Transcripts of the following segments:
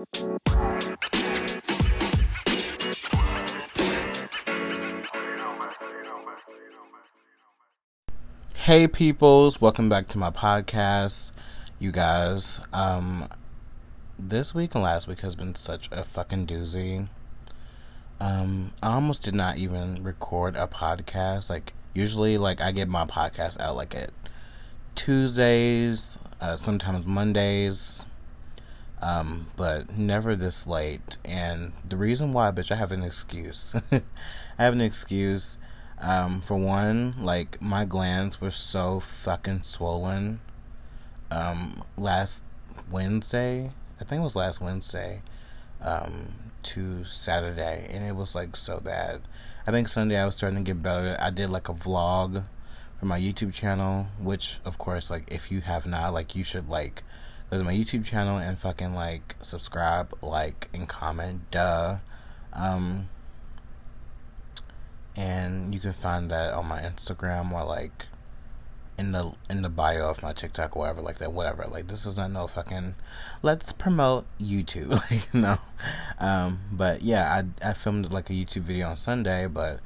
Hey peoples, welcome back to my podcast. You guys, um this week and last week has been such a fucking doozy. Um I almost did not even record a podcast. Like usually like I get my podcast out like at Tuesdays, uh, sometimes Mondays. Um, but never this late. And the reason why, bitch, I have an excuse. I have an excuse. Um, for one, like my glands were so fucking swollen. Um, last Wednesday, I think it was last Wednesday, um, to Saturday, and it was like so bad. I think Sunday I was starting to get better. I did like a vlog for my YouTube channel, which of course, like if you have not, like you should like go to my YouTube channel and fucking like subscribe, like, and comment. Duh. Um and you can find that on my Instagram or like in the in the bio of my TikTok or whatever like that whatever like this is not no fucking let's promote YouTube like no um but yeah I I filmed like a YouTube video on Sunday but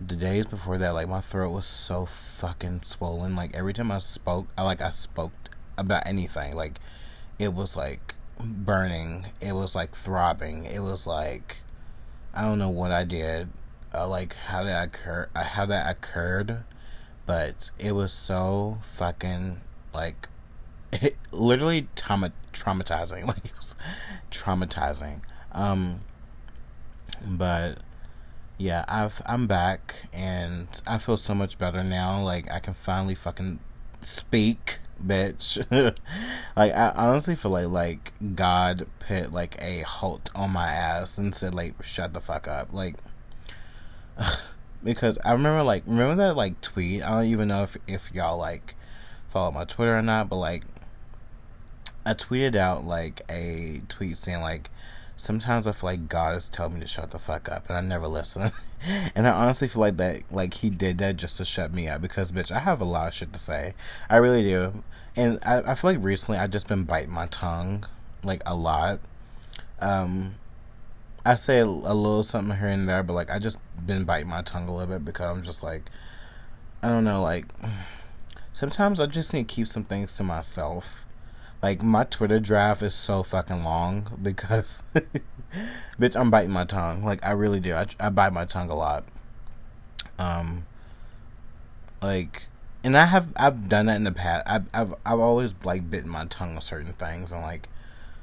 the days before that like my throat was so fucking swollen like every time I spoke I like I spoke about anything. Like it was like burning. It was like throbbing. It was like I don't know what I did uh, like how that occur uh, how that occurred but it was so fucking like it literally trauma traumatizing. Like it was traumatizing. Um but yeah i've i'm back and i feel so much better now. Like i can finally fucking speak bitch like i honestly feel like like god put like a halt on my ass and said like shut the fuck up like because I remember like remember that like tweet. I don't even know if if y'all like follow my Twitter or not, but like I tweeted out like a tweet saying like sometimes I feel like God is telling me to shut the fuck up and I never listen. and I honestly feel like that like he did that just to shut me up because bitch I have a lot of shit to say. I really do. And I, I feel like recently I've just been biting my tongue like a lot. Um I say a, a, little something here and there, but like I just been biting my tongue a little bit because I'm just like, I don't know, like sometimes I just need to keep some things to myself. Like my Twitter draft is so fucking long because, bitch, I'm biting my tongue. Like I really do. I, I bite my tongue a lot. Um, like, and I have I've done that in the past. I've I've I've always like bitten my tongue on certain things and like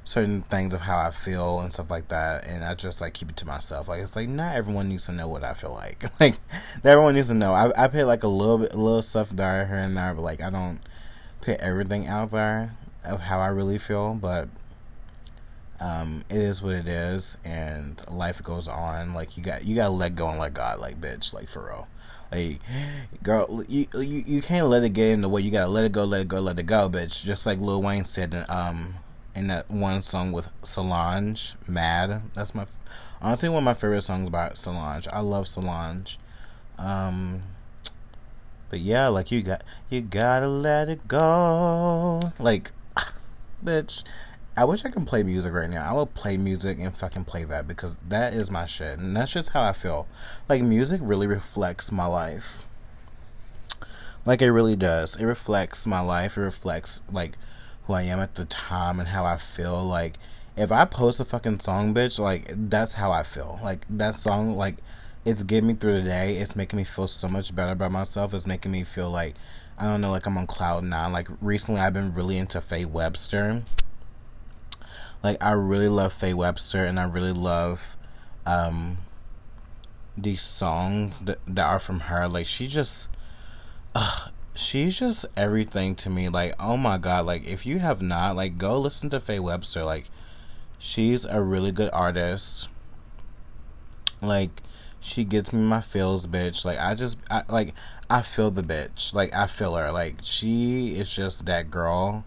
certain things of how I feel and stuff like that, and I just like keep it to myself. Like it's like not everyone needs to know what I feel like. Like not everyone needs to know. I I put like a little bit, a little stuff there here and there, but like I don't put everything out there of how I really feel. But um, it is what it is, and life goes on. Like you got you gotta let go and let God. Like bitch, like for real. Like, girl, you, you you can't let it get in the way. You gotta let it go, let it go, let it go, bitch. Just like Lil Wayne said in um in that one song with Solange, Mad. That's my honestly one of my favorite songs by Solange. I love Solange. Um but yeah, like you got you gotta let it go. Like bitch, I wish I could play music right now. I would play music and fucking play that because that is my shit. And that's just how I feel. Like music really reflects my life. Like it really does. It reflects my life. It reflects like who I am at the time and how I feel. Like, if I post a fucking song, bitch, like, that's how I feel. Like, that song, like, it's getting me through the day. It's making me feel so much better about myself. It's making me feel like, I don't know, like I'm on cloud nine. Like, recently I've been really into Faye Webster. Like, I really love Faye Webster and I really love, um, these songs that, that are from her. Like, she just, uh, she's just everything to me. Like, oh my god, like if you have not, like go listen to Faye Webster. Like she's a really good artist. Like she gets me my feels, bitch. Like I just I like I feel the bitch. Like I feel her. Like she is just that girl.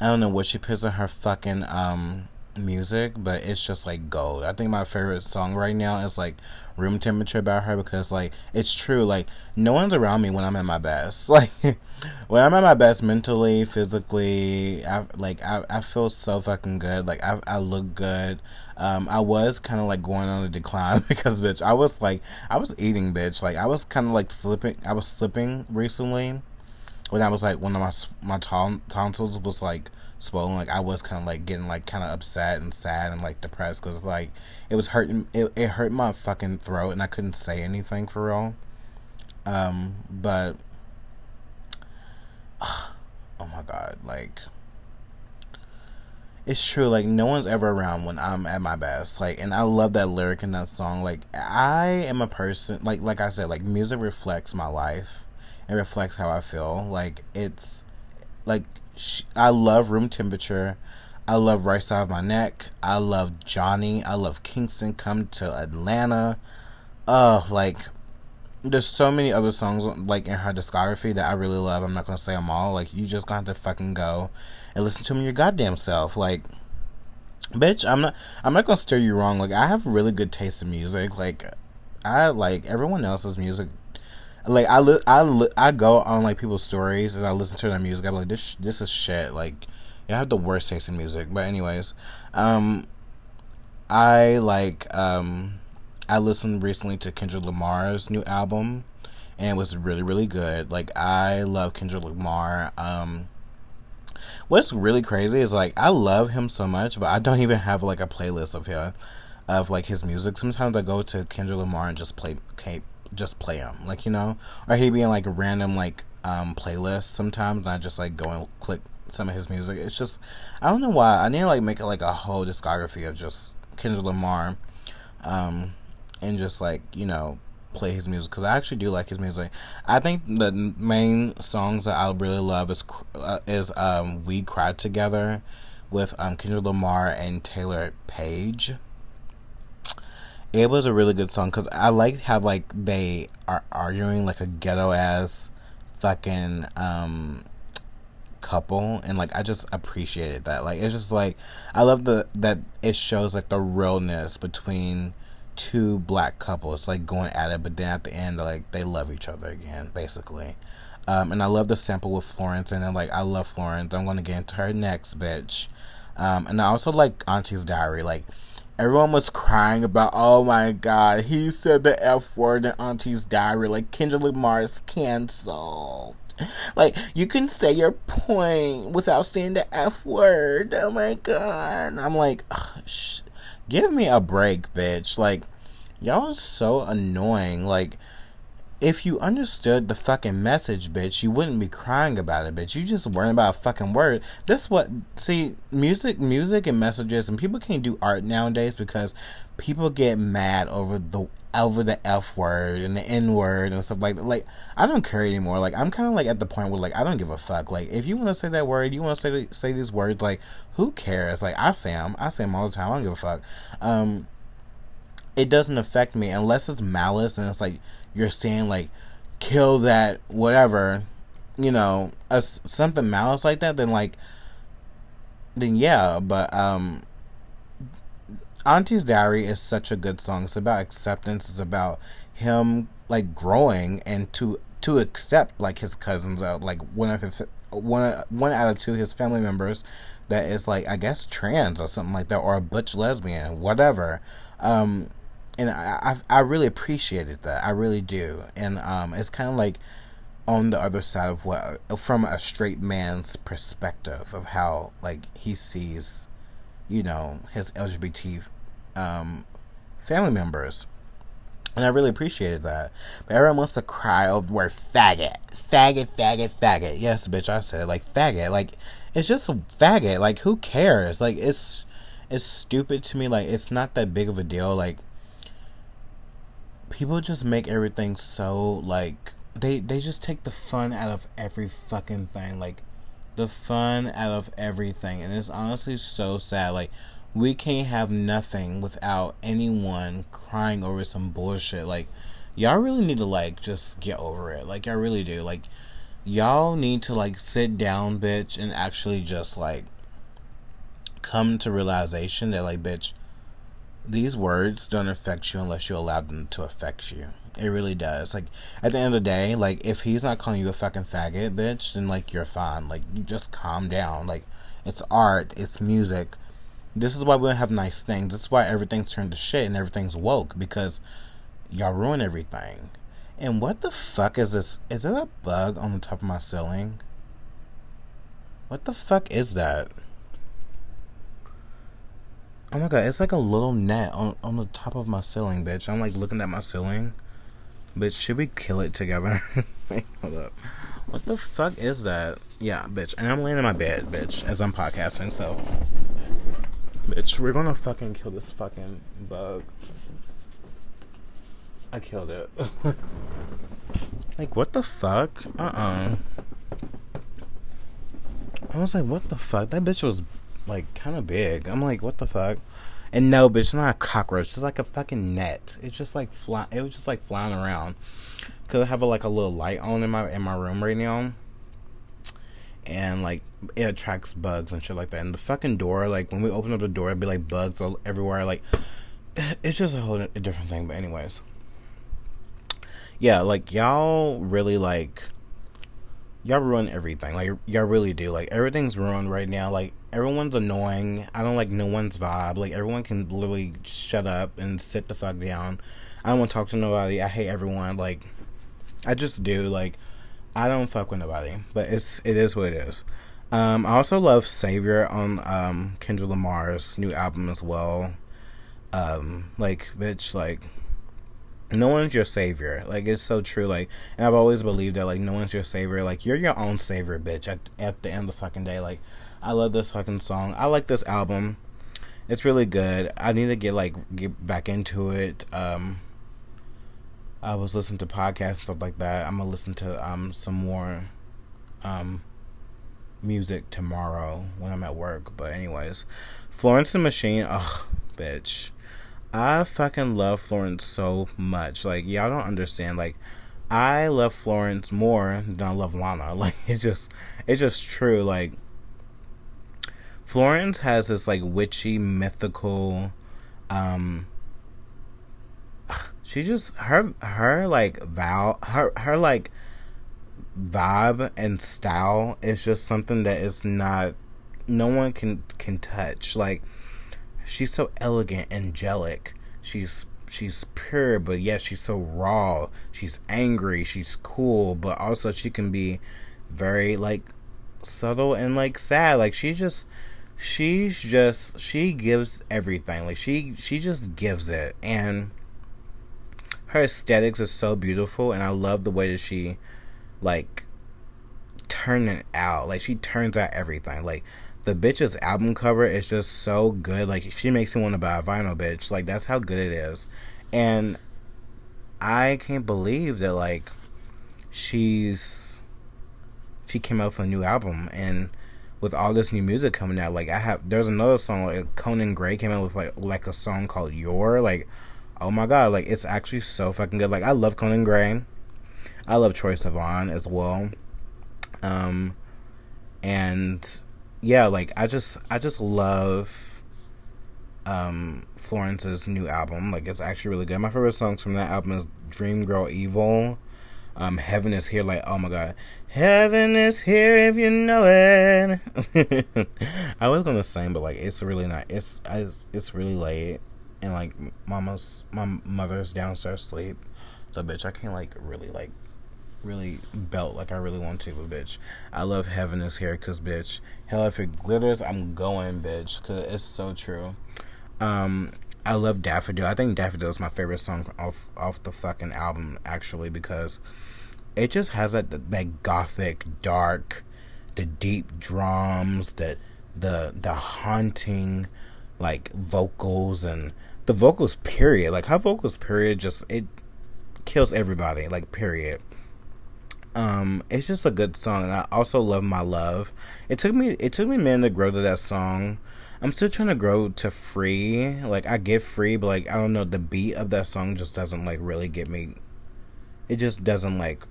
I don't know what she puts in her fucking um music, but it's just like gold. I think my favorite song right now is like Room Temperature about her because like it's true. Like no one's around me when I'm at my best. Like when I'm at my best mentally, physically, I like I, I feel so fucking good. Like I I look good. Um, I was kind of like going on a decline because bitch, I was like I was eating bitch. Like I was kind of like slipping. I was slipping recently when I was like one of my my tonsils was like swollen. Like I was kind of like getting like kind of upset and sad and like depressed because like it was hurting. It it hurt my fucking throat and I couldn't say anything for real. Um, but oh my god, like it's true. Like no one's ever around when I'm at my best. Like, and I love that lyric in that song. Like I am a person. Like like I said, like music reflects my life. It reflects how I feel. Like it's like I love room temperature. I love right side of my neck. I love Johnny. I love Kingston. Come to Atlanta. Uh, like there's so many other songs like in her discography that I really love. I'm not gonna say them all. Like you just gonna have to fucking go and listen to them your goddamn self. Like, bitch, I'm not. I'm not gonna steer you wrong. Like I have really good taste in music. Like I like everyone else's music like I li- I li- I go on like people's stories and I listen to their music. I'm like this this is shit. Like you have the worst taste in music. But anyways, um, I like um, I listened recently to Kendrick Lamar's new album, and it was really really good. Like I love Kendrick Lamar. Um, what's really crazy is like I love him so much, but I don't even have like a playlist of him of like his music. Sometimes I go to Kendrick Lamar and just play just play them, like you know, or he be in like random like um playlist sometimes. I just like go and click some of his music. It's just I don't know why I need to like make it like a whole discography of just Kendrick Lamar, um, and just like you know play his music because I actually do like his music. I think the main songs that I really love is uh, is um "We Cried Together" with um Kendrick Lamar and Taylour Paige it was a really good song because I like how like they are arguing like a ghetto ass fucking um couple and like I just appreciated that. Like it's just like I love the that it shows like the realness between two black couples like going at it but then at the end like they love each other again basically. Um and I love the sample with Florence and then like I love Florence. I'm gonna get into her next bitch. Um and I also like Auntie's Diary like everyone was crying about, oh my god, he said the F word in Auntie's Diary. Like, Kendrick Lamar's canceled. Like, you can say your point without saying the F word. Oh my god. I'm like, give me a break, bitch. Like, y'all are so annoying. Like, if you understood the fucking message, bitch, you wouldn't be crying about it, bitch. You just worrying about a fucking word. That's what see music, music and messages, and people can't do art nowadays because people get mad over the over the f word and the n word and stuff like that. Like I don't care anymore. Like I'm kind of like at the point where like I don't give a fuck. Like if you want to say that word, you want to say say these words. Like who cares? Like I say them. I say them all the time. I don't give a fuck. Um, it doesn't affect me unless it's malice and it's like you're saying like kill that whatever, you know, a, something malice like that, then like then yeah, but um Auntie's Diary is such a good song. It's about acceptance. It's about him like growing and to to accept like his cousins out like one of his one one out of two his family members that is like I guess trans or something like that or a butch lesbian, whatever. Um and I, I, really appreciated that. I really do. And um, it's kind of like on the other side of what from a straight man's perspective of how like he sees, you know, his LGBT um, family members. And I really appreciated that. But everyone wants to cry over the word faggot. Faggot, faggot, faggot. Yes, bitch, I said like faggot. Like it's just a faggot. Like who cares? Like it's it's stupid to me. Like it's not that big of a deal. Like people just make everything so like they they just take the fun out of every fucking thing like the fun out of everything. And it's honestly so sad like we can't have nothing without anyone crying over some bullshit. Like y'all really need to like just get over it. Like y'all really do. Like y'all need to like sit down bitch and actually just like come to realization that like bitch these words don't affect you unless you allow them to affect you. It really does. Like at the end of the day, like if he's not calling you a fucking faggot, bitch, then like you're fine. Like you just calm down. Like it's art, it's music. This is why we don't have nice things. This is why everything's turned to shit and everything's woke because y'all ruin everything. And what the fuck is this? Is it a bug on the top of my ceiling? What the fuck is that? Oh my god, it's like a little net on, on the top of my ceiling, bitch. I'm like looking at my ceiling. Bitch, should we kill it together? Wait, hold up. What the fuck is that? Yeah, bitch. And I'm laying in my bed, bitch, as I'm podcasting, so. Bitch, we're gonna fucking kill this fucking bug. I killed it. like, what the fuck? Uh uh I was like, what the fuck? That bitch was like kind of big. I'm like, what the fuck? And no, but it's not a cockroach. It's like a fucking net. It's just like fly. It was just like flying around. Cause I have a, like a little light on in my in my room right now, and like it attracts bugs and shit like that. And the fucking door, like when we open up the door, it'd be like bugs all everywhere. Like it's just a whole different thing. But anyways, yeah, like y'all really like y'all ruin everything. Like y'all really do. Like everything's ruined right now. Like everyone's annoying. I don't like no one's vibe. Like everyone can literally shut up and sit the fuck down. I don't want to talk to nobody. I hate everyone. Like I just do. Like I don't fuck with nobody. But it's it is what it is. Um, I also love Savior on um, Kendrick Lamar's new album as well. Um, like bitch, like no one's your savior. Like it's so true. Like, and I've always believed that like no one's your savior. Like you're your own savior, bitch. At at the end of the fucking day, like I love this fucking song. I like this album. It's really good. I need to get like get back into it. Um, I was listening to podcasts and stuff like that. I'm gonna listen to um some more um music tomorrow when I'm at work. But anyways, Florence and Machine. Oh, bitch I fucking love Florence so much. Like y'all don't understand. Like I love Florence more than I love Lana. Like it's just it's just true. Like Florence has this like witchy mythical um she just her her like vow her her like vibe and style is just something that is not no one can can touch like she's so elegant, angelic. She's she's pure, but yet she's so raw. She's angry. She's cool, but also she can be very like subtle and like sad. Like she just she's just she gives everything. Like she she just gives it and her aesthetics is so beautiful and I love the way that she like turn it out. Like she turns out everything. Like the bitch's album cover is just so good. Like she makes me want to buy a vinyl, bitch. Like that's how good it is, and I can't believe that like she's she came out with a new album and with all this new music coming out. Like I have, there's another song like Conan Gray came out with like like a song called Your. Like oh my god, like it's actually so fucking good. Like I love Conan Gray. I love Troye Sivan as well. Um, and yeah, like I just I just love um Florence's new album. Like it's actually really good. My favorite songs from that album is Dream Girl Evil. Um Heaven is Here like oh my god. Heaven is here if you know it. I was gonna sing but like it's really not it's it's, it's really late and like mama's my mother's downstairs sleep. So bitch I can't like really like really belt like I really want to, but bitch, I love having this Here because bitch, hell if it glitters, I'm going, bitch, because it's so true. Um, I love Daffodil. I think Daffodil is my favorite song off off the fucking album actually because it just has that that gothic, dark, the deep drums, that the the haunting like vocals and the vocals period. Like her vocals period just it kills everybody. Like period um it's just a good song and i also love my love it took me it took me a minute to grow to that song i'm still trying to grow to free like i get free but like i don't know the beat of that song just doesn't like really get me it just doesn't like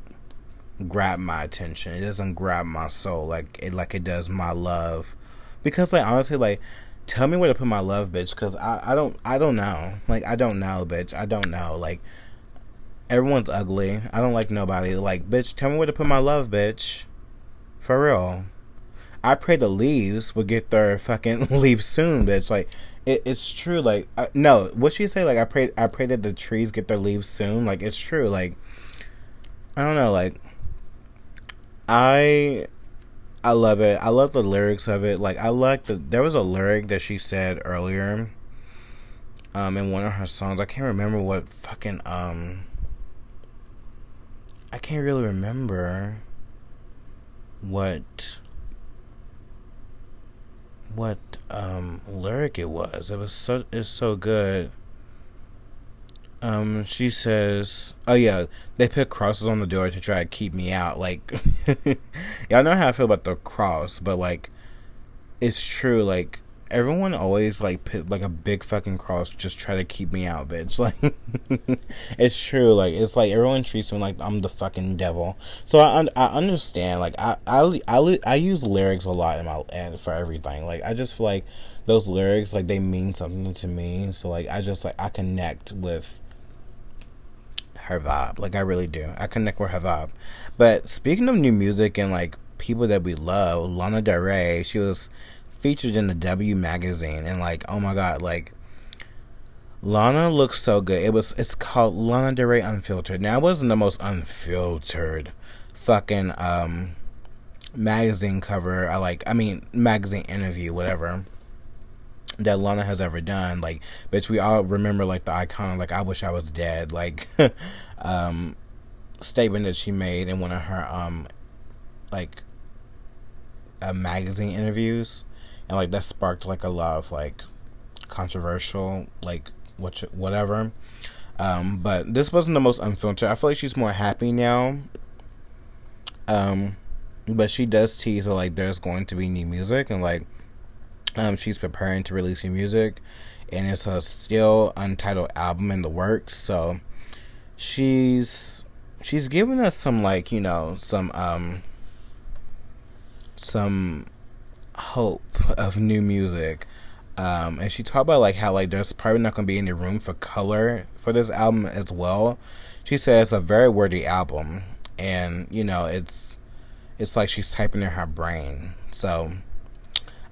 grab my attention it doesn't grab my soul like it like it does my love because like honestly like tell me where to put my love, bitch, because I, I don't I don't know. Like I don't know, bitch. I don't know. Like everyone's ugly. I don't like nobody. Like, bitch, tell me where to put my love, bitch. For real. I pray the leaves will get their fucking leaves soon, bitch. Like it, it's true. Like I, no, what she say? Like I pray I pray that the trees get their leaves soon. Like it's true. Like I don't know. Like I I love it. I love the lyrics of it. Like I like the there was a lyric that she said earlier um in one of her songs. I can't remember what fucking um I can't really remember what what um lyric it was. It was so it's so good. Um, she says, "Oh yeah, they put crosses on the door to try to keep me out." Like, y'all know how I feel about the cross, but like, it's true. Like, everyone always like put like a big fucking cross just try to keep me out, bitch. Like, it's true. Like, it's like everyone treats me like I'm the fucking devil. So I I understand. Like, I I I, I use lyrics a lot in my and for everything. Like, I just feel like those lyrics like they mean something to me. So like, I just like I connect with her vibe. Like I really do. I connect with her vibe. But speaking of new music and like people that we love, Lana Del Rey, she was featured in the W magazine and like oh my god, like Lana looks so good. It was it's called Lana Del Rey Unfiltered. Now it wasn't the most unfiltered fucking um magazine cover I like I mean magazine interview, whatever that Lana has ever done. Like, bitch, we all remember like the icon, like I wish I was dead, like um statement that she made in one of her um like uh, magazine interviews and like that sparked like a lot of like controversial like what whatever. Um, but this wasn't the most unfiltered. I feel like she's more happy now. Um, but she does tease that like there's going to be new music and like um she's preparing to release new music and it's a still untitled album in the works. So she's she's giving us some like you know some um some hope of new music. Um, and she talked about like how like there's probably not gonna be any room for color for this album as well. She said it's a very wordy album, and you know it's it's like she's typing in her brain. So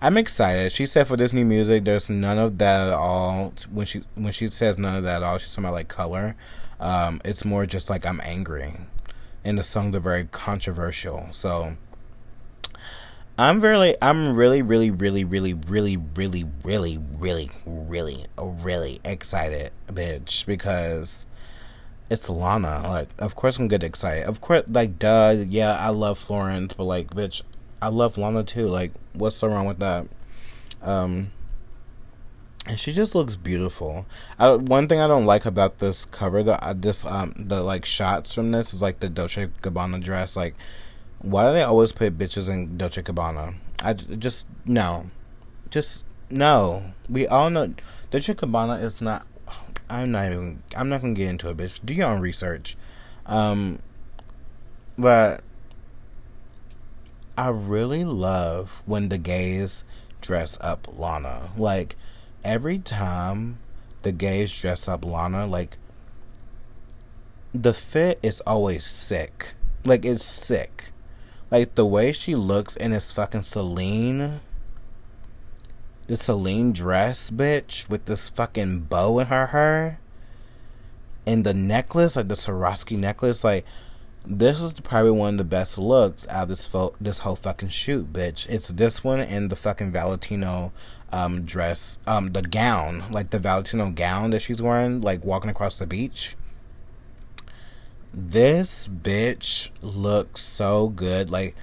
I'm excited. She said for this new music, there's none of that at all. When she when she says none of that at all, she's talking about like color. Um, it's more just like I'm angry, and the songs are very controversial. So I'm really, I'm really, really, really, really, really, really, really, really, really, really excited, bitch, because it's Lana. Like, of course I'm get excited. Of course, like, duh, yeah, I love Florence, but like, bitch, I love Lana too. Like, what's so wrong with that? Um, and she just looks beautiful. I, one thing I don't like about this cover, the uh, this um the like shots from this is like the Dolce Gabbana dress, like why do they always put bitches in Dolce Gabbana? I just no, just no. We all know Dolce Gabbana is not. I'm not even. I'm not gonna get into it, bitch. Do your own research. Um, but I really love when the gays dress up Lana. Like every time the gays dress up Lana, like the fit is always sick. Like it's sick. Like the way she looks in this fucking Celine, the Celine dress, bitch, with this fucking bow in her hair, and the necklace, like the Swarovski necklace, like this is probably one of the best looks out of this fo- this whole fucking shoot, bitch. It's this one and the fucking Valentino um dress, um the gown, like the Valentino gown that she's wearing, like walking across the beach. This bitch looks so good. Like,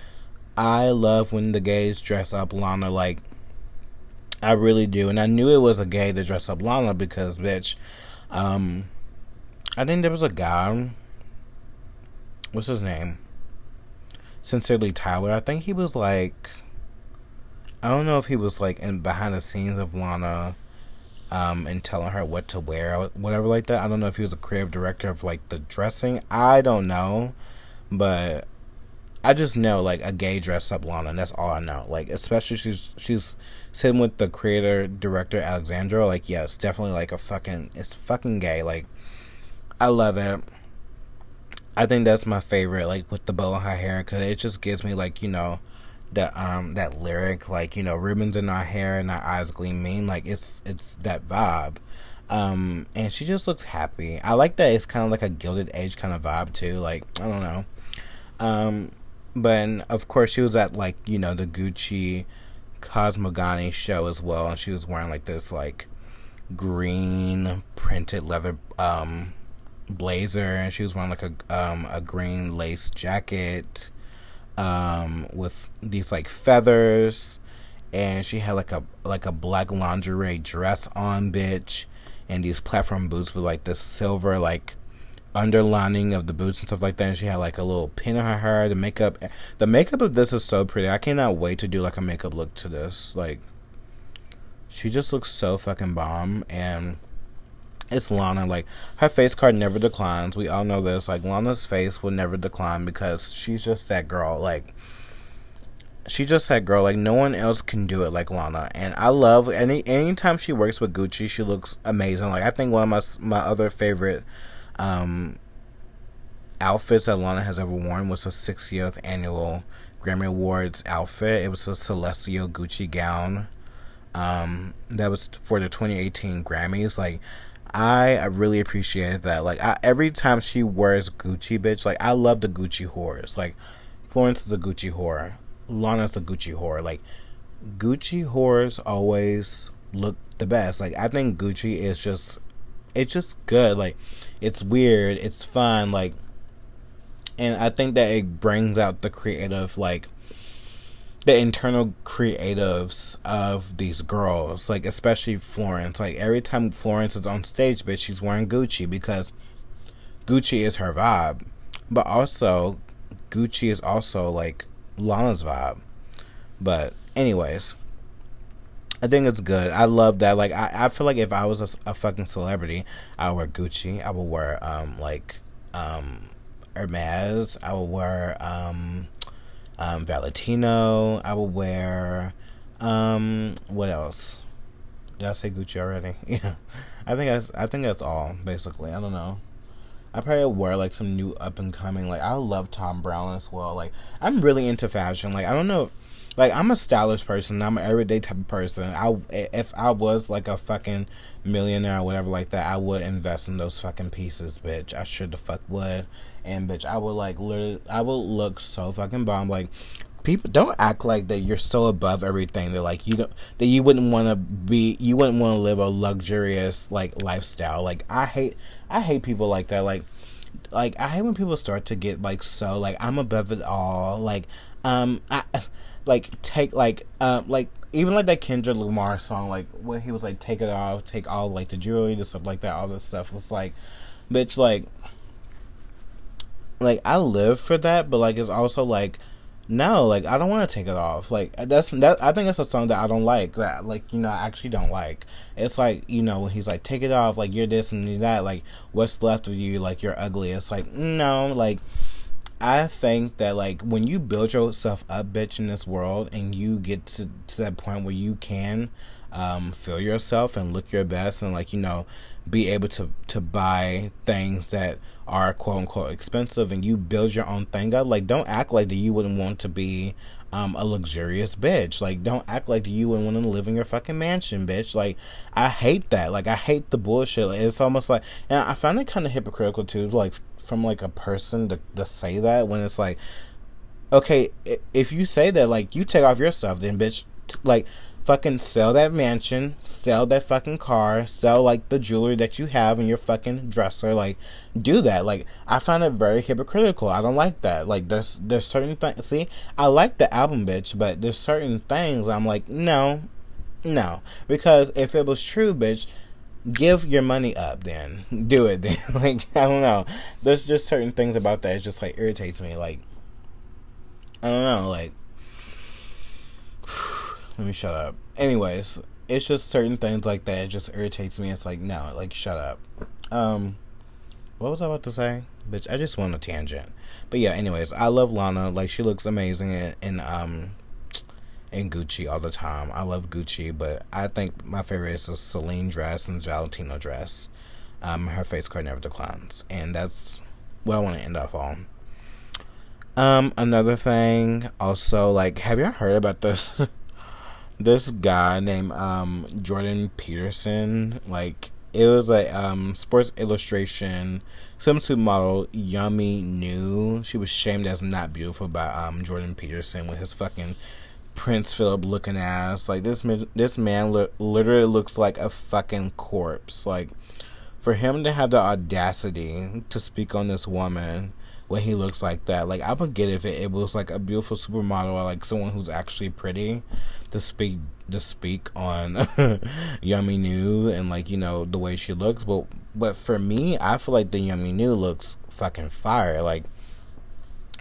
I love when the gays dress up Lana. Like, I really do. And I knew it was a gay to dress up Lana because, bitch, um, I think there was a guy. What's his name? Sincerely Tyler. I think he was like. I don't know if he was like in behind the scenes of Lana um, and telling her what to wear, whatever like that. I don't know if he was a creative director of like the dressing. I don't know, but I just know like a gay dress up Lana. And that's all I know. Like especially she's she's sitting with the creator director Alexandra. Like yes, definitely like a fucking it's fucking gay. Like I love it. I think that's my favorite. Like with the bow in her hair because it just gives me like you know that um that lyric like you know ribbons in our hair and our eyes gleaming like it's it's that vibe. Um and she just looks happy. I like that it's kind of like a gilded age kind of vibe too like i don't know. Um but of course she was at like you know the gucci Cosmogonie show as well and she was wearing like this like green printed leather um blazer and she was wearing like a um a green lace jacket um, with these like feathers, and she had like a like a black lingerie dress on, bitch, and these platform boots with like this silver like underlining of the boots and stuff like that. And she had like a little pin in her hair. The makeup, the makeup of this is so pretty. I cannot wait to do like a makeup look to this. Like, she just looks so fucking bomb, and it's Lana. Like her face card never declines. We all know this. Like Lana's face will never decline because she's just that girl. Like she just that girl. Like no one else can do it like Lana. And I love any anytime she works with Gucci, she looks amazing. Like I think one of my my other favorite um outfits that Lana has ever worn was a 60th annual Grammy Awards outfit. It was a celestial Gucci gown. Um, that was for the 2018 Grammys. Like, I really appreciate that. Like I, every time she wears Gucci, bitch, like I love the Gucci whores. Like Florence is a Gucci whore, Lana's a Gucci whore. Like Gucci whores always look the best. Like I think Gucci is just, it's just good. Like it's weird, it's fun. Like, and I think that it brings out the creative like the internal creatives of these girls, like especially Florence. Like every time Florence is on stage, bitch, she's wearing Gucci because Gucci is her vibe. But also Gucci is also like Lana's vibe. But anyways, I think it's good. I love that. Like I, I feel like if I was a, a fucking celebrity, I would wear Gucci. I would wear um like um Hermes. I would wear um um, Valentino. I will wear. Um, what else? Did I say Gucci already? Yeah, I think that's. I think that's all basically. I don't know. I probably wear like some new up and coming. Like I love Thom Browne as well. Like I'm really into fashion. Like I don't know. Like I'm a stylish person. I'm an everyday type of person. I if I was like a fucking millionaire or whatever like that, I would invest in those fucking pieces, bitch. I sure the fuck would. And bitch, I would like literally, I would look so fucking bomb. Like people don't act like that you're so above everything that like you don't that you wouldn't want to be you wouldn't want to live a luxurious like lifestyle like i hate i hate people like that like like i hate when people start to get like so like i'm above it all like um i like take like um like even like that Kendrick Lamar song, like when he was like, "Take it off, take all like the jewelry, the stuff like that, all this stuff." It's like, bitch, like, like I live for that, but like it's also like, no, like I don't want to take it off. Like that's that. I think that's a song that I don't like. That like you know I actually don't like. It's like you know when he's like, "Take it off," like you're this and you're that. Like what's left of you? Like you're ugly. It's like no, like I think that like when you build yourself up, bitch, in this world, and you get to to that point where you can um, feel yourself and look your best, and like you know, be able to to buy things that are quote unquote expensive, and you build your own thing up. Like, don't act like that you wouldn't want to be um, a luxurious bitch. Like, don't act like you wouldn't want to live in your fucking mansion, bitch. Like, I hate that. Like, I hate the bullshit. It's almost like, and I find it kind of hypocritical too. Like, from like a person to, to say that when it's like okay if you say that like you take off your stuff then bitch like fucking sell that mansion sell that fucking car sell like the jewelry that you have in your fucking dresser like do that. Like i find it very hypocritical. I don't like that. Like there's there's certain things see i like the album bitch but there's certain things i'm like no no. Because if it was true bitch give your money up then. Do it then. Like i don't know. There's just certain things about that it just like irritates me. Like i don't know. Like let me shut up anyways it's just certain things like that it just irritates me it's like no like shut up um what was I about to say? Bitch, I just went a tangent. But yeah, anyways, I love Lana. Like she looks amazing in, in um in Gucci all the time. I love Gucci, but I think my favorite is the Celine dress and the Valentino dress. Um, her face card never declines, and that's what I want to end off on. Um, another thing, also, like, have you heard about this? this guy named um Jordan Peterson, like, it was a um Sports Illustration swimsuit model Yumi Nu. She was shamed as not beautiful by um Jordan Peterson with his fucking Prince Philip looking ass. Like this this man li- literally looks like a fucking corpse. Like for him to have the audacity to speak on this woman when he looks like that. Like I would get if it, it was like a beautiful supermodel or like someone who's actually pretty to speak to speak on Yumi Nu and like you know the way she looks. But but for me, I feel like the Yumi Nu looks fucking fire. Like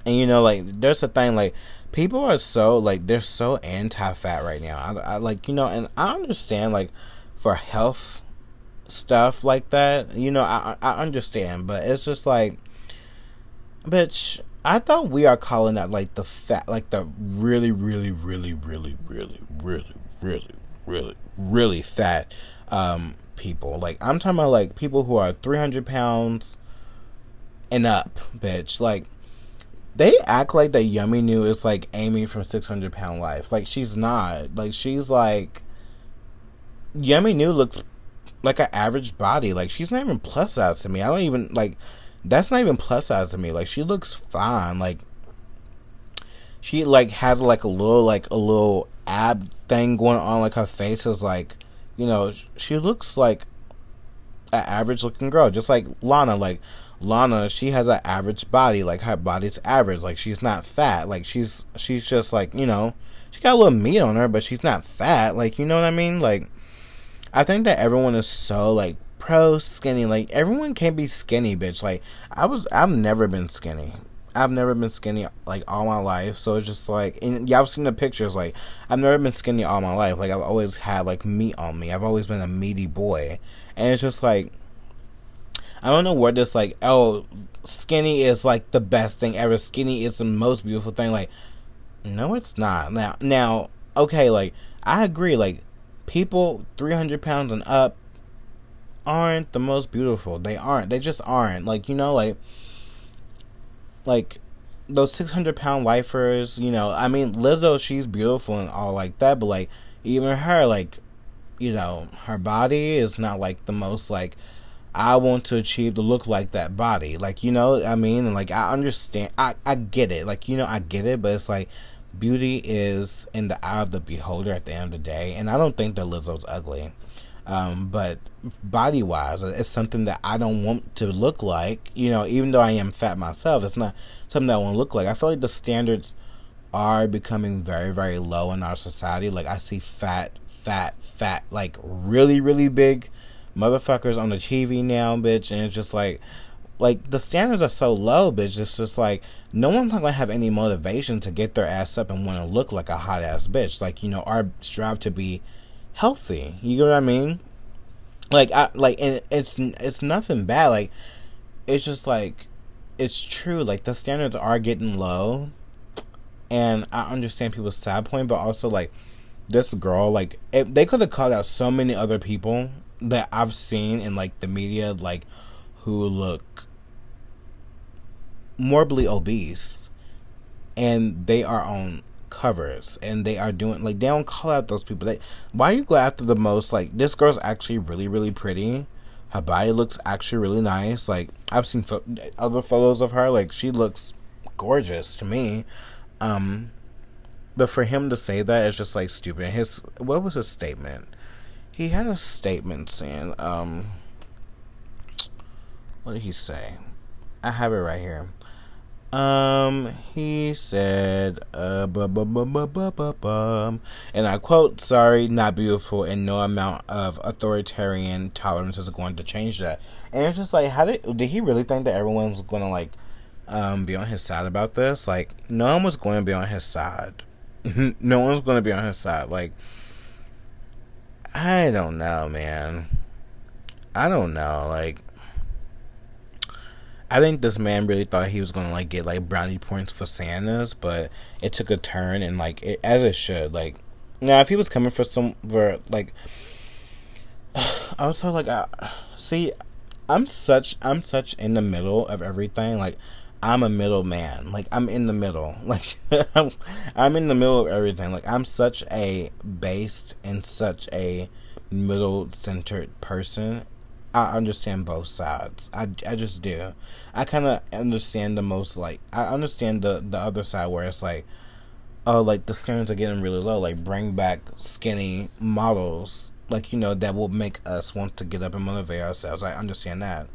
and you know like there's a thing like people are so like they're so anti-fat right now. I, I like you know and I understand like for health stuff like that. You know I I understand, but it's just like Bitch, I thought we are calling that like the fat, like the really, really, really, really, really, really, really, really, really fat um, people. Like I'm talking about like people who are 300 pounds and up, bitch. Like they act like that Yumi Nu is like Amy from 600 Pound Life. Like she's not. Like she's like Yumi Nu looks like an average body. Like she's not even plus size to me. I don't even like that's not even plus size to me. Like she looks fine. Like she like has like a little like a little ab thing going on. Like her face is like, you know, she looks like an average looking girl, just like Lana. Like Lana, she has an average body. Like her body's average. Like she's not fat. Like she's she's just like you know, she got a little meat on her, but she's not fat. Like you know what I mean? Like I think that everyone is so like pro skinny. Like everyone can't be skinny, bitch. Like I was, I've never been skinny. I've never been skinny like all my life. So it's just like, and y'all seen the pictures. Like I've never been skinny all my life. Like I've always had like meat on me. I've always been a meaty boy, and it's just like. I don't know where this like oh skinny is like the best thing ever. Skinny is the most beautiful thing. Like, no, it's not. Now, now, okay, like I agree. Like people three hundred pounds and up aren't the most beautiful. They aren't. They just aren't. Like, you know, like like those 600 pound lifers, you know, I mean, Lizzo, she's beautiful and all like that, but like, even her, like, you know, her body is not like the most, like, I want to achieve to look like that body. Like, you know, I mean, and like, I understand, I, I get it. Like, you know, I get it, but it's like, beauty is in the eye of the beholder at the end of the day, and I don't think that Lizzo's ugly. Um, but body wise, it's something that I don't want to look like. You know, even though I am fat myself, it's not something that I want to look like. I feel like the standards are becoming very, very low in our society. Like I see fat, fat, fat, like really, really big motherfuckers on the TV now, bitch, and it's just like like the standards are so low, bitch. It's just like no one's not gonna have any motivation to get their ass up and want to look like a hot ass bitch. Like you know, our strive to be healthy. You know what I mean? Like I like and it's it's nothing bad. Like it's just like it's true. Like the standards are getting low, and I understand people's side point, but also like this girl, like it, they could have called out so many other people that I've seen in like the media, like who look morbidly obese, and they are on covers and they are doing like they don't call out those people. They why you go after the most like this girl's actually really really pretty. Her body looks actually really nice. Like I've seen fo- other photos of her. Like she looks gorgeous to me. Um, but for him to say that is just like stupid. His what was his statement? He had a statement saying, um, what did he say? I have it right here. Um, he said, uh, bu- bu- bu- bu- bu- and I quote, sorry, not beautiful, and no amount of authoritarian tolerance is going to change that. And it's just like, how did, did he really think that everyone was going to, like, um, be on his side about this? Like, no one was going to be on his side. no one's going to be on his side. Like, I don't know, man. I don't know. Like, I think this man really thought he was gonna like get like brownie points for Santa's, but it took a turn and like it, as it should. Like now, if he was coming for some for like, I was so like, I, see, I'm such I'm such in the middle of everything. Like I'm a middle man. Like I'm in the middle. Like I'm, I'm in the middle of everything. Like I'm such a based and such a middle centered person I understand both sides. I, I just do. I kind of understand the most like I understand the the other side where it's like, oh, like the standards are getting really low. Like bring back skinny models, like you know that will make us want to get up and motivate ourselves. I understand that,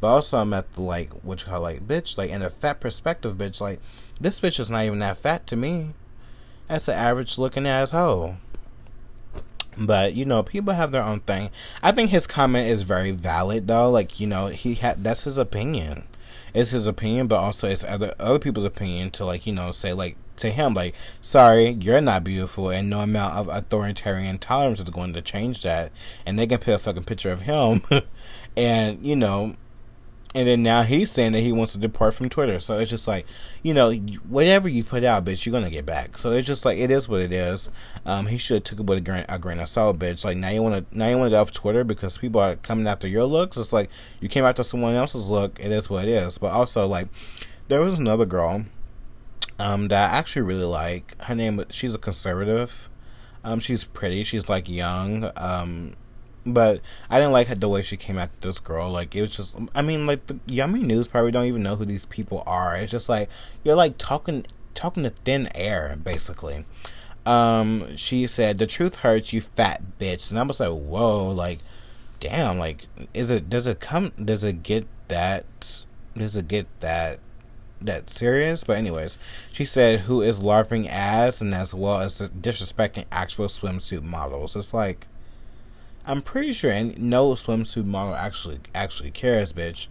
but also I'm at the like what you call like bitch, like in a fat perspective, bitch. Like this bitch is not even that fat to me. That's an average looking asshole. But you know, people have their own thing. I think his comment is very valid, though. Like you know, he had that's his opinion. It's his opinion, but also it's other other people's opinion to like you know say like to him like, sorry, you're not beautiful, and no amount of authoritarian tolerance is going to change that. And they can put a fucking picture of him, and you know, and then now he's saying that he wants to depart from Twitter. So it's just like, you know, whatever you put out, bitch, you're gonna get back. So it's just like it is what it is. Um, he should have took it with a grain, a grain of salt, bitch. Like now you wanna now you wanna get off Twitter because people are coming after your looks. It's like you came after someone else's look. It is what it is. But also like, there was another girl, um, that I actually really like. Her name, she's a conservative. Um, she's pretty. She's like young. Um, but I didn't like the way she came at this girl. Like it was just, I mean, like the Yumi Nus probably don't even know who these people are. It's just like you're like talking, talking to thin air, basically. Um, she said, "The truth hurts, you fat bitch," and I was like, "Whoa, like, damn, like, is it? Does it come? Does it get that? Does it get that?" that serious. But anyways, she said who is larping ass and as well as disrespecting actual swimsuit models. It's like I'm pretty sure no swimsuit model actually actually cares, bitch.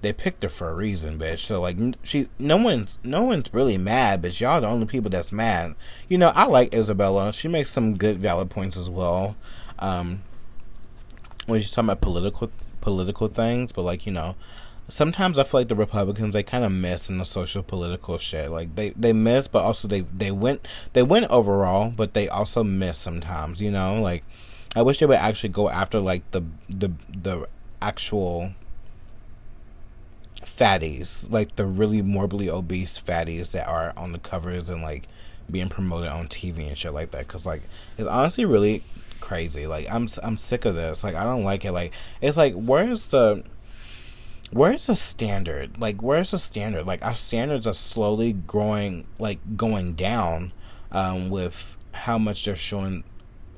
They picked her for a reason, bitch. So like she no one's no one's really mad, but y'all the only people that's mad. You know, I like Isabella. She makes some good valid points as well. Um when she's talking about political political things, but like, you know, sometimes I feel like the Republicans they kind of miss in the social political shit. Like they they miss, but also they they went they went overall, but they also miss sometimes. You know, like I wish they would actually go after like the the the actual fatties, like the really morbidly obese fatties that are on the covers and like being promoted on TV and shit like that. Cause like it's honestly really crazy. Like I'm I'm sick of this. Like I don't like it. Like it's like where's the where's the standard? Like where's the standard? Like our standards are slowly growing, like going down, um, with how much they're showing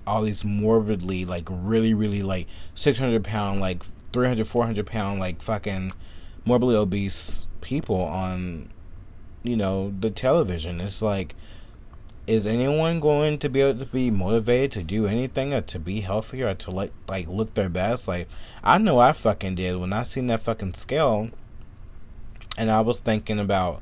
all these morbidly like really really like 600 pound like 300 400 pound like fucking morbidly obese people on you know the television. It's like is anyone going to be able to be motivated to do anything or to be healthy or to like like look their best? Like i know i fucking did when i seen that fucking scale and i was thinking about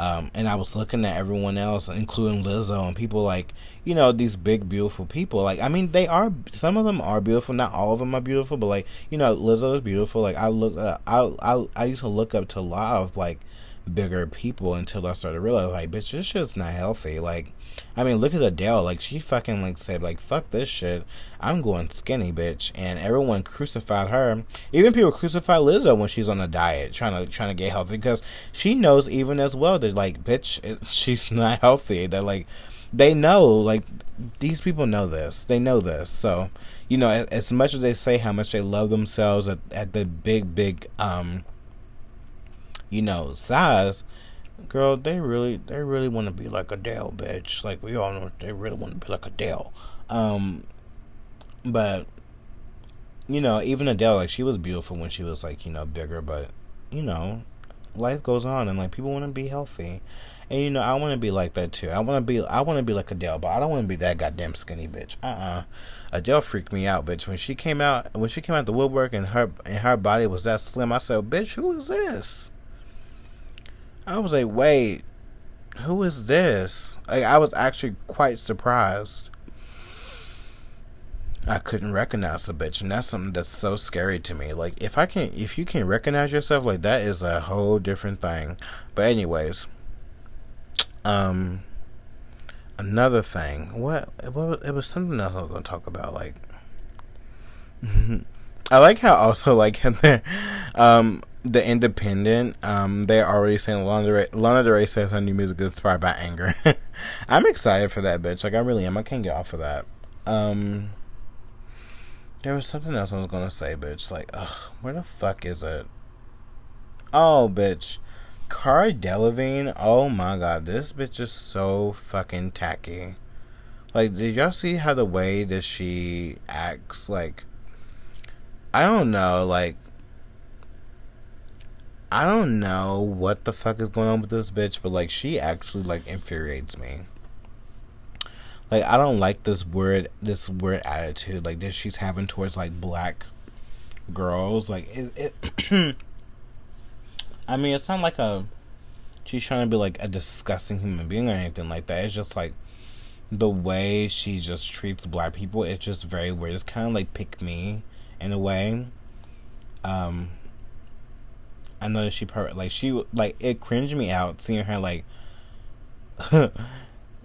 um, and I was looking at everyone else, including Lizzo and people like, you know, these big, beautiful people. Like, I mean, they are, some of them are beautiful. Not all of them are beautiful, but like, you know, Lizzo is beautiful. Like, I look, uh, I, I, I used to look up to a lot of like bigger people until I started realizing, like, bitch, this shit's not healthy. Like, I mean, look at Adele. Like, she fucking like said, like, fuck this shit. I'm going skinny, bitch. And everyone crucified her. Even people crucify Lizzo when she's on a diet, trying to trying to get healthy, because she knows even as well that like, bitch, it, she's not healthy. That like, they know, like, these people know this. They know this. So, you know, as, as much as they say how much they love themselves at, at the big, big, um, you know, size, girl, they really, they really want to be like Adele, bitch. Like we all know, they really want to be like Adele. Um, but you know, even Adele, like she was beautiful when she was like, you know, bigger. But you know, life goes on, and like people want to be healthy. And you know, I want to be like that too. I want to be, I want to be like Adele, but I don't want to be that goddamn skinny bitch. Uh uh-uh. uh Adele freaked me out, bitch. When she came out, when she came out the woodwork and her and her body was that slim, I said, "Bitch, who is this?" I was like, wait, who is this? Like, I was actually quite surprised. I couldn't recognize the bitch, and that's something that's so scary to me. Like if I can, if you can recognize yourself, like that is a whole different thing. But anyways, um, another thing. What? What? It was something else I was gonna talk about. Like, I like how also like in there, um the Independent, um, they're already saying Lana Del Lana Del Rey says her new music is inspired by anger. I'm excited for that bitch. Like I really am. I can't get off of that. Um, there was something else I was gonna say, bitch. Like, ugh, where the fuck is it? Oh, bitch. Cara Delevingne. Oh my god, this bitch is so fucking tacky. Like, did y'all see how the way that she acts? Like, I don't know. Like, I don't know what the fuck is going on with this bitch, but like, she actually like infuriates me like I don't like this word this word attitude like that she's having towards like black girls. Like it, it I mean, it's not like a she's trying to be like a disgusting human being or anything like that. It's just like the way she just treats black people. It's just very weird. It's kind of like pick me in a way. Um, I know she probably, like she like it cringed me out seeing her like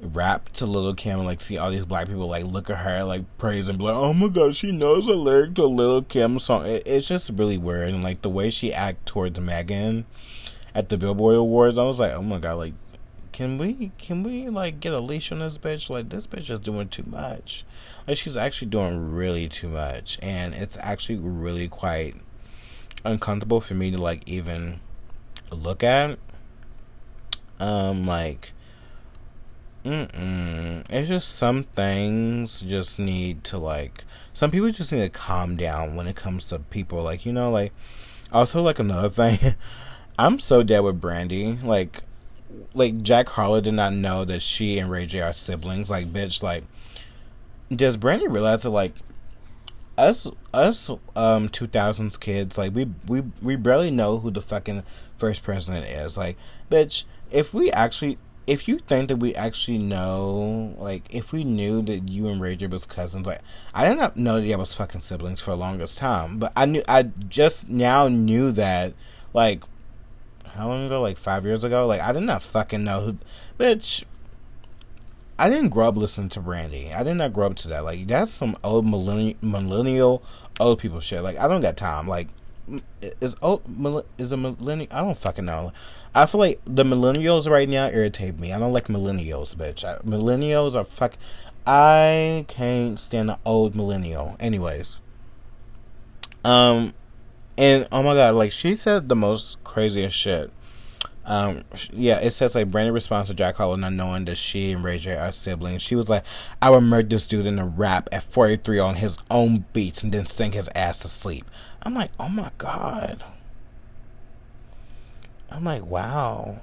rap to Lil' Kim and like see all these black people like look at her like praise and be like, oh my god, she knows a lyric to Lil' Kim song. It, it's just really weird and like the way she act towards Megan at the Billboard Awards, I was like, oh my god, like can we can we like get a leash on this bitch? Like this bitch is doing too much. Like she's actually doing really too much, and it's actually really quite uncomfortable for me to like even look at. Um, like Mm-mm. It's just some things just need to like some people just need to calm down when it comes to people like you know like also like another thing I'm so dead with Brandy like like Jack Harlow did not know that she and Ray J are siblings like bitch like does Brandy realize that like us us um 2000s kids like we we we barely know who the fucking first president is like bitch if we actually if you think that we actually know, like, if we knew that you and Ray J was cousins, like, I did not know that y'all was fucking siblings for the longest time, but I knew, I just now knew that, like, how long ago? Like five years ago? Like, I did not fucking know who, bitch. I didn't grow up listening to Brandy. I did not grow up to that. Like, that's some old millennial, millennial old people shit. Like, I don't got time. Like, is old is a millennial? I don't fucking know. I feel like the millennials right now irritate me. I don't like millennials, bitch. I, millennials are fuck. I can't stand the old millennial. Anyways, um, and oh my god, like she said the most craziest shit. Um, yeah, it says like Brandy responds to Jack Harlow not knowing that she and Ray J are siblings. She was like, "I would murder this dude in a rap at 43 on his own beats and then sing his ass to sleep." I'm like, "Oh my god." I'm like, wow.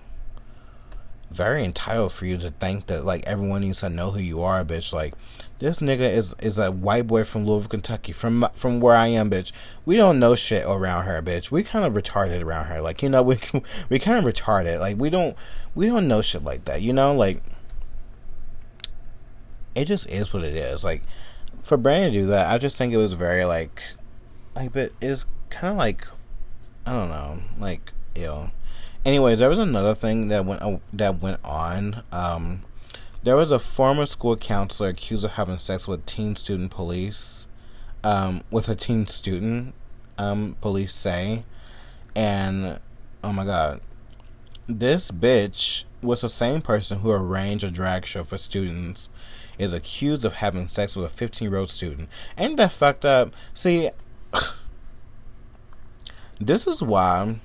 Very entitled for you to think that like everyone needs to know who you are, bitch. Like this nigga is is a white boy from Louisville, Kentucky, from from where I am, bitch. We don't know shit around her, bitch. We kind of retarded around her, like you know, we we kind of retarded. Like we don't we don't know shit like that, you know, like it just is what it is. Like for Brandon to do that, I just think it was very like like, but it's kind of like I don't know, like ill. Anyways, there was another thing that went uh, that went on. Um, there was a former school counselor accused of having sex with teen student police, um, with a teen student. Um, police say, and oh my god, this bitch was the same person who arranged a drag show for students. Is accused of having sex with a 15 year old student. Ain't that fucked up? See, this is why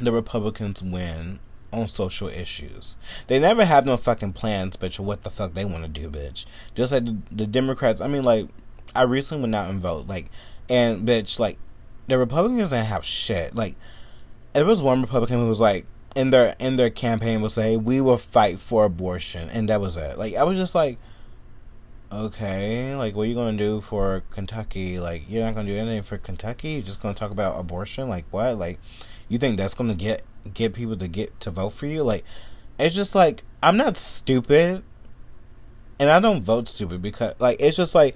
the Republicans win on social issues. They never have no fucking plans, bitch, what the fuck they want to do, bitch. Just like the, the, Democrats. I mean, like, I recently went out and vote, like, and bitch, like, the Republicans didn't have shit. Like, there was one Republican who was like, in their in their campaign, will say, "We will fight for abortion," and that was it. Like, I was just like, okay, like, what are you gonna do for Kentucky? Like, you're not gonna do anything for Kentucky. You're just gonna talk about abortion. Like, what? Like you think that's gonna get get people to get to vote for you? Like, it's just like I'm not stupid, and I don't vote stupid because like it's just like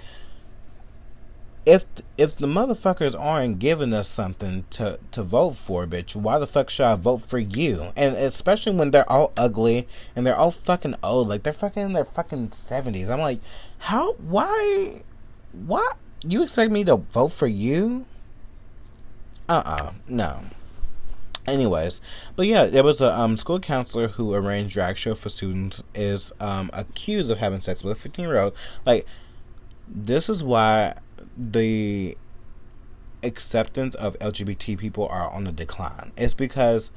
if if the motherfuckers aren't giving us something to to vote for, bitch, why the fuck should I vote for you? And especially when they're all ugly and they're all fucking old, like they're fucking in their fucking seventies. I'm like, how? Why? What? You expect me to vote for you? Uh uh-uh, uh no. Anyways, but yeah, there was a um, school counselor who arranged drag show for students is um, accused of having sex with a 15 year old. Like, this is why the acceptance of LGBT people are on the decline. It's because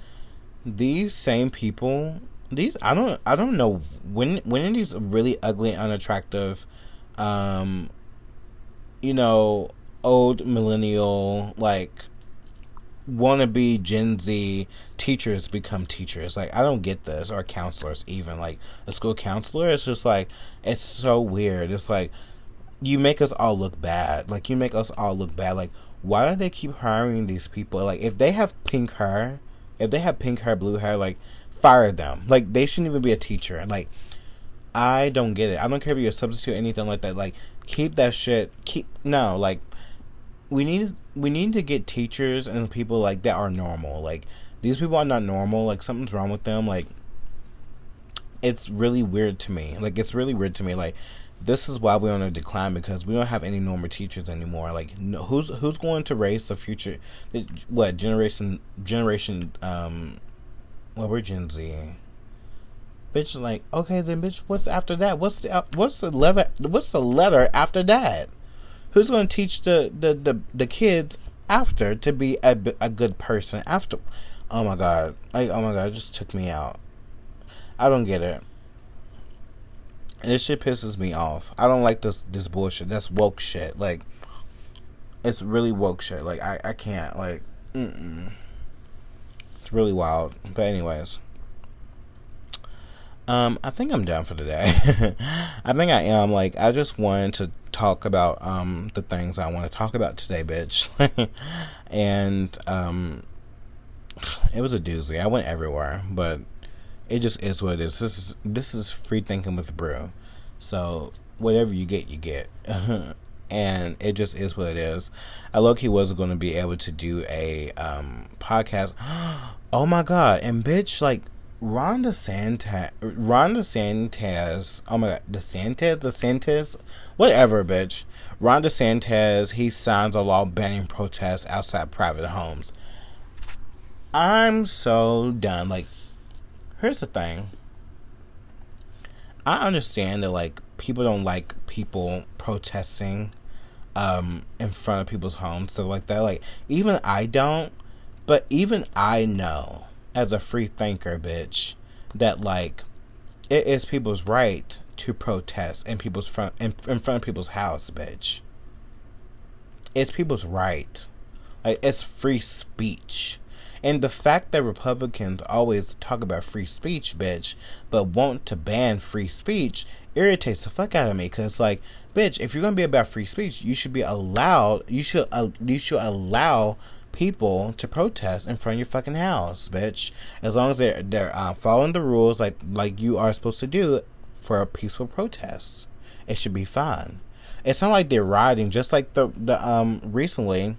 these same people, these I don't I don't know when when are these really ugly, unattractive, um, you know, old millennial like wannabe Gen Z teachers become teachers. Like I don't get this, or counselors even. Like a school counselor, it's just like it's so weird. It's like you make us all look bad. Like you make us all look bad. Like why do they keep hiring these people? Like if they have pink hair, if they have pink hair, blue hair, like fire them. Like they shouldn't even be a teacher. Like I don't get it. I don't care if you're a substitute, anything like that. Like keep that shit. Keep no. Like we need we need to get teachers and people like that are normal. Like these people are not normal. Like something's wrong with them. Like it's really weird to me. Like it's really weird to me. Like this is why we're on a decline because we don't have any normal teachers anymore. Like no, who's who's going to raise the future? What generation generation? Um, well, we're Gen Z. Bitch, like okay, then bitch, what's after that? What's the what's the letter? What's the letter after that? Who's going to teach the, the, the, the kids after to be a, a good person after oh my god like oh my god it just took me out. I don't get it. This shit pisses me off. I don't like this this bullshit. That's woke shit. Like it's really woke shit. Like i, I can't like mm-mm. it's really wild. But anyways um, I think I'm done for today. I think I am. Like, I just wanted to talk about um the things I want to talk about today, bitch. and um, it was a doozy. I went everywhere, but it just is what it is. This is this is free thinking with brew. So whatever you get, you get. and it just is what it is. I look he was going to be able to do a um podcast. oh my god! And bitch, like Ron DeSantis, Ron DeSantis, oh my god, DeSantis, DeSantis, whatever, bitch. Ron DeSantis, he signs a law banning protests outside private homes. I'm so done. Like, here's the thing. I understand that like people don't like people protesting um in front of people's homes, so like that. Like, even I don't, but even I know as a free thinker, bitch, that like it is people's right to protest in people's front in, in front of people's house, bitch. It's people's right. Like it's free speech. And the fact that Republicans always talk about free speech, bitch, but want to ban free speech irritates the fuck out of me. Cause like, bitch, if you're gonna be about free speech, you should be allowed. You should uh, you should allow people to protest in front of your fucking house, bitch. As long as they're they're uh, following the rules like like you are supposed to do for a peaceful protest, it should be fine. It's not like they're rioting, just like the the um recently.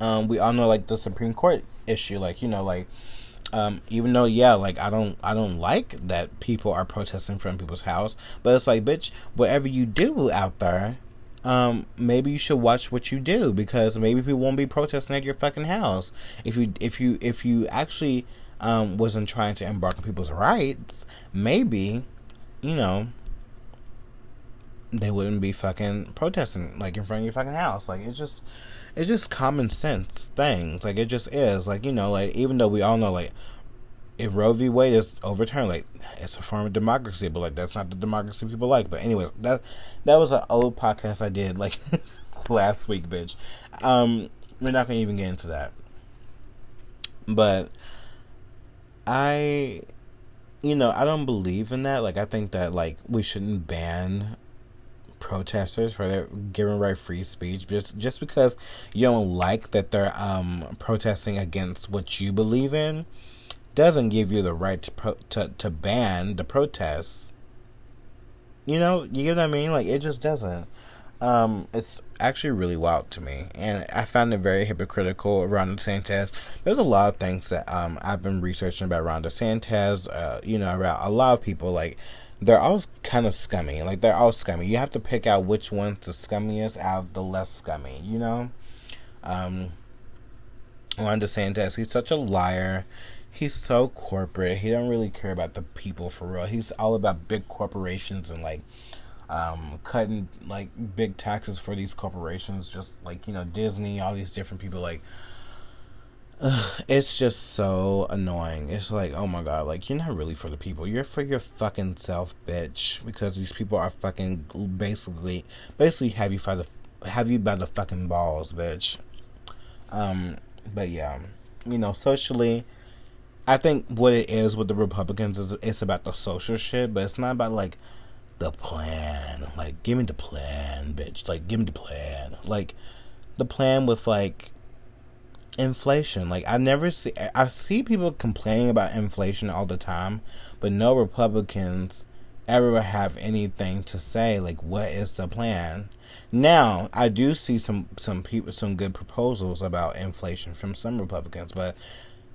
Um, we all know like the Supreme Court issue, like you know, like um, even though yeah, like I don't I don't like that people are protesting in front people's house, but it's like bitch, whatever you do out there, um, maybe you should watch what you do because maybe people won't be protesting at your fucking house. If you if you if you actually um, wasn't trying to embark on people's rights, maybe you know they wouldn't be fucking protesting like in front of your fucking house. Like it's just it's just common sense things. Like it just is. Like you know, like even though we all know like if Roe v. Wade is overturned, like it's a form of democracy, but like that's not the democracy people like. But anyways, that that was an old podcast I did like last week, bitch. Um, we're not gonna even get into that. But I, you know, I don't believe in that. Like I think that like we shouldn't ban protesters for their giving right free speech just just because you don't like that they're um protesting against what you believe in doesn't give you the right to pro- to to ban the protests. You know, you get what I mean? Like it just doesn't. um, it's actually really wild to me, and I found it very hypocritical around DeSantis. There's a lot of things that um I've been researching about Ron DeSantis. Uh, you know, about a lot of people like they're all kind of scummy. Like they're all scummy. You have to pick out which one's the scummiest out of the less scummy. You know, um, Ron DeSantis. He's such a liar. He's so corporate. He don't really care about the people for real. He's all about big corporations and like um, cutting like big taxes for these corporations, just like you know Disney, all these different people. Like, it's just so annoying. It's like, oh my god, like you're not really for the people. You're for your fucking self, bitch. Because these people are fucking basically, basically have you by the have you by the fucking balls, bitch. Um, but yeah, you know, socially. I think what it is with the Republicans is it's about the social shit, but it's not about like the plan. Like, give me the plan, bitch. Like, give me the plan. Like, the plan with like inflation. Like, I never see. I see people complaining about inflation all the time, but no Republicans ever have anything to say. Like, what is the plan? Now, I do see some some people some good proposals about inflation from some Republicans, but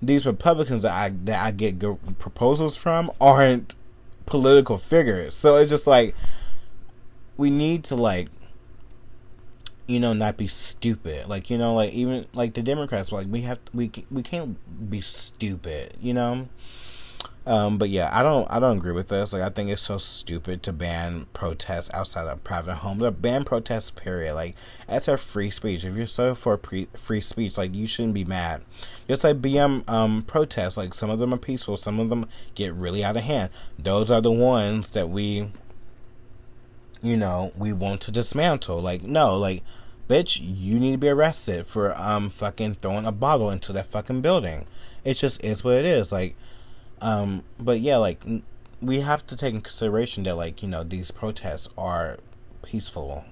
these Republicans that I that I get proposals from aren't political figures. So it's just like we need to like you know not be stupid. Like you know like even like the Democrats like we have we we can't be stupid, you know? Um, but yeah, I don't I don't agree with this. Like I think it's so stupid to ban protests outside of private homes. Or ban protests, period. Like that's a free speech. If you're so for pre- free speech, like you shouldn't be mad. Just like BM um protests, like some of them are peaceful, some of them get really out of hand. Those are the ones that we you know, we want to dismantle. Like, no, like bitch, you need to be arrested for um fucking throwing a bottle into that fucking building. It just is what it is. Like um, but yeah, like we have to take in consideration that like you know these protests are peaceful.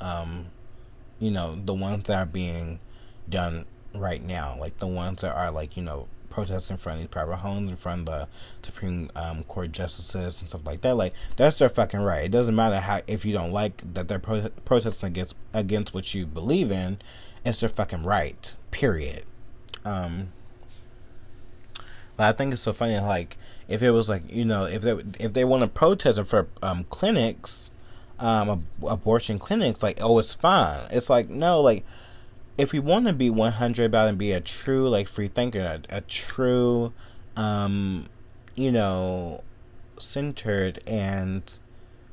Um, you know the ones that are being done right now, like the ones that are like you know protesting in front of these private homes, in front of the Supreme um, Court justices and stuff like that. Like that's their fucking right. It doesn't matter how if you don't like that they're pro- protesting against against what you believe in. It's their fucking right. Period. Um, but I think it's so funny, like if it was like you know if they if they want to protest for um, clinics, um, ab- abortion clinics, like oh it's fine. It's like no, like if we want to be one hundred about and be a true like free thinker, a, a true, um, you know, centered and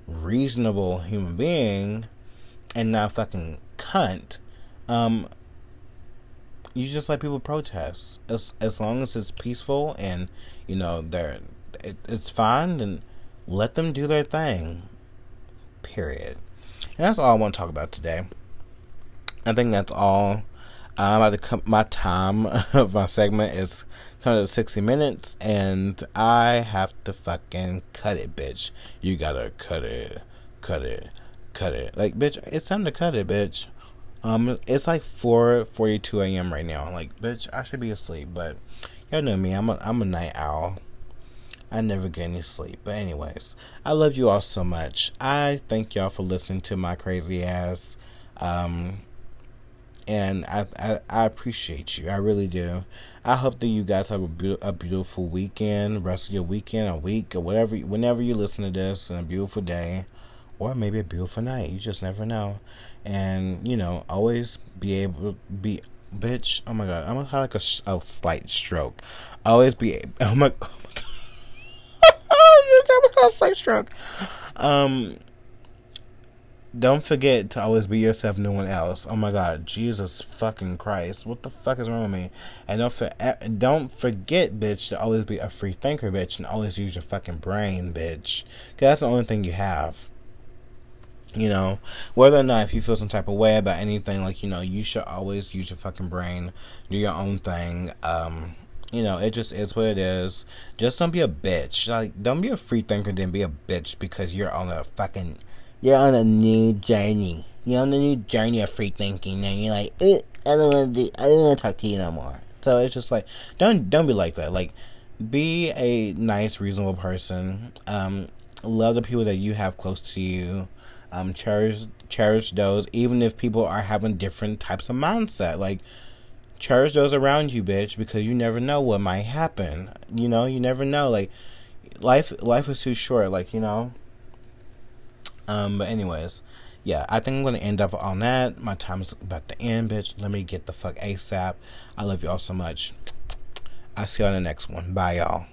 reasonable human being, and not fucking cunt, um, you just let people protest. As as long as it's peaceful and you know they're it, it's fine and let them do their thing. Period. And that's all i want to talk about today. I think that's all. Um, I come, my time of my segment is kind of 60 minutes and i have to fucking cut it bitch. You gotta cut it cut it cut it. Like bitch it's time to cut it bitch um, it's like four forty two a.m. right now. Like, bitch, I should be asleep, but y'all know me. I'm a I'm a night owl. I never get any sleep. But anyways, I love you all so much. I thank y'all for listening to my crazy ass. Um, and I, I, I appreciate you. I really do. I hope that you guys have a, be- a beautiful weekend, rest of your weekend, a week, or whatever. Whenever you listen to this, and a beautiful day, or maybe a beautiful night. You just never know. And you know always be able to be bitch oh my god i almost had like a, a slight stroke. Always be oh my, oh my god. A slight stroke. Um don't forget to always be yourself no one else. Oh my god jesus fucking christ. What the fuck is wrong with me? And don't for, don't forget bitch to always be a free thinker bitch and always use your fucking brain bitch. Because that's the only thing you have you know, whether or not if you feel some type of way about anything, like, you know, you should always use your fucking brain, do your own thing. Um, you know, it just is what it is. Just don't be a bitch. Like, don't be a free thinker, then be a bitch because you're on a fucking, you're on a new journey. You're on a new journey of free thinking, and you're like, eh, I don't want to, I don't want to talk to you no more. So it's just like, don't, don't be like that. Like, be a nice, reasonable person. Um, love the people that you have close to you Um, cherish cherish those, even if people are having different types of mindset. Like cherish those around you, bitch, because you never know what might happen. You know, you never know. Like life life is too short. Like you know. Um, but anyways, yeah, I think I'm gonna end up on that. My time is about to end, bitch. Let me get the fuck ASAP. I love y'all so much. I'll see you on the next one. Bye, y'all.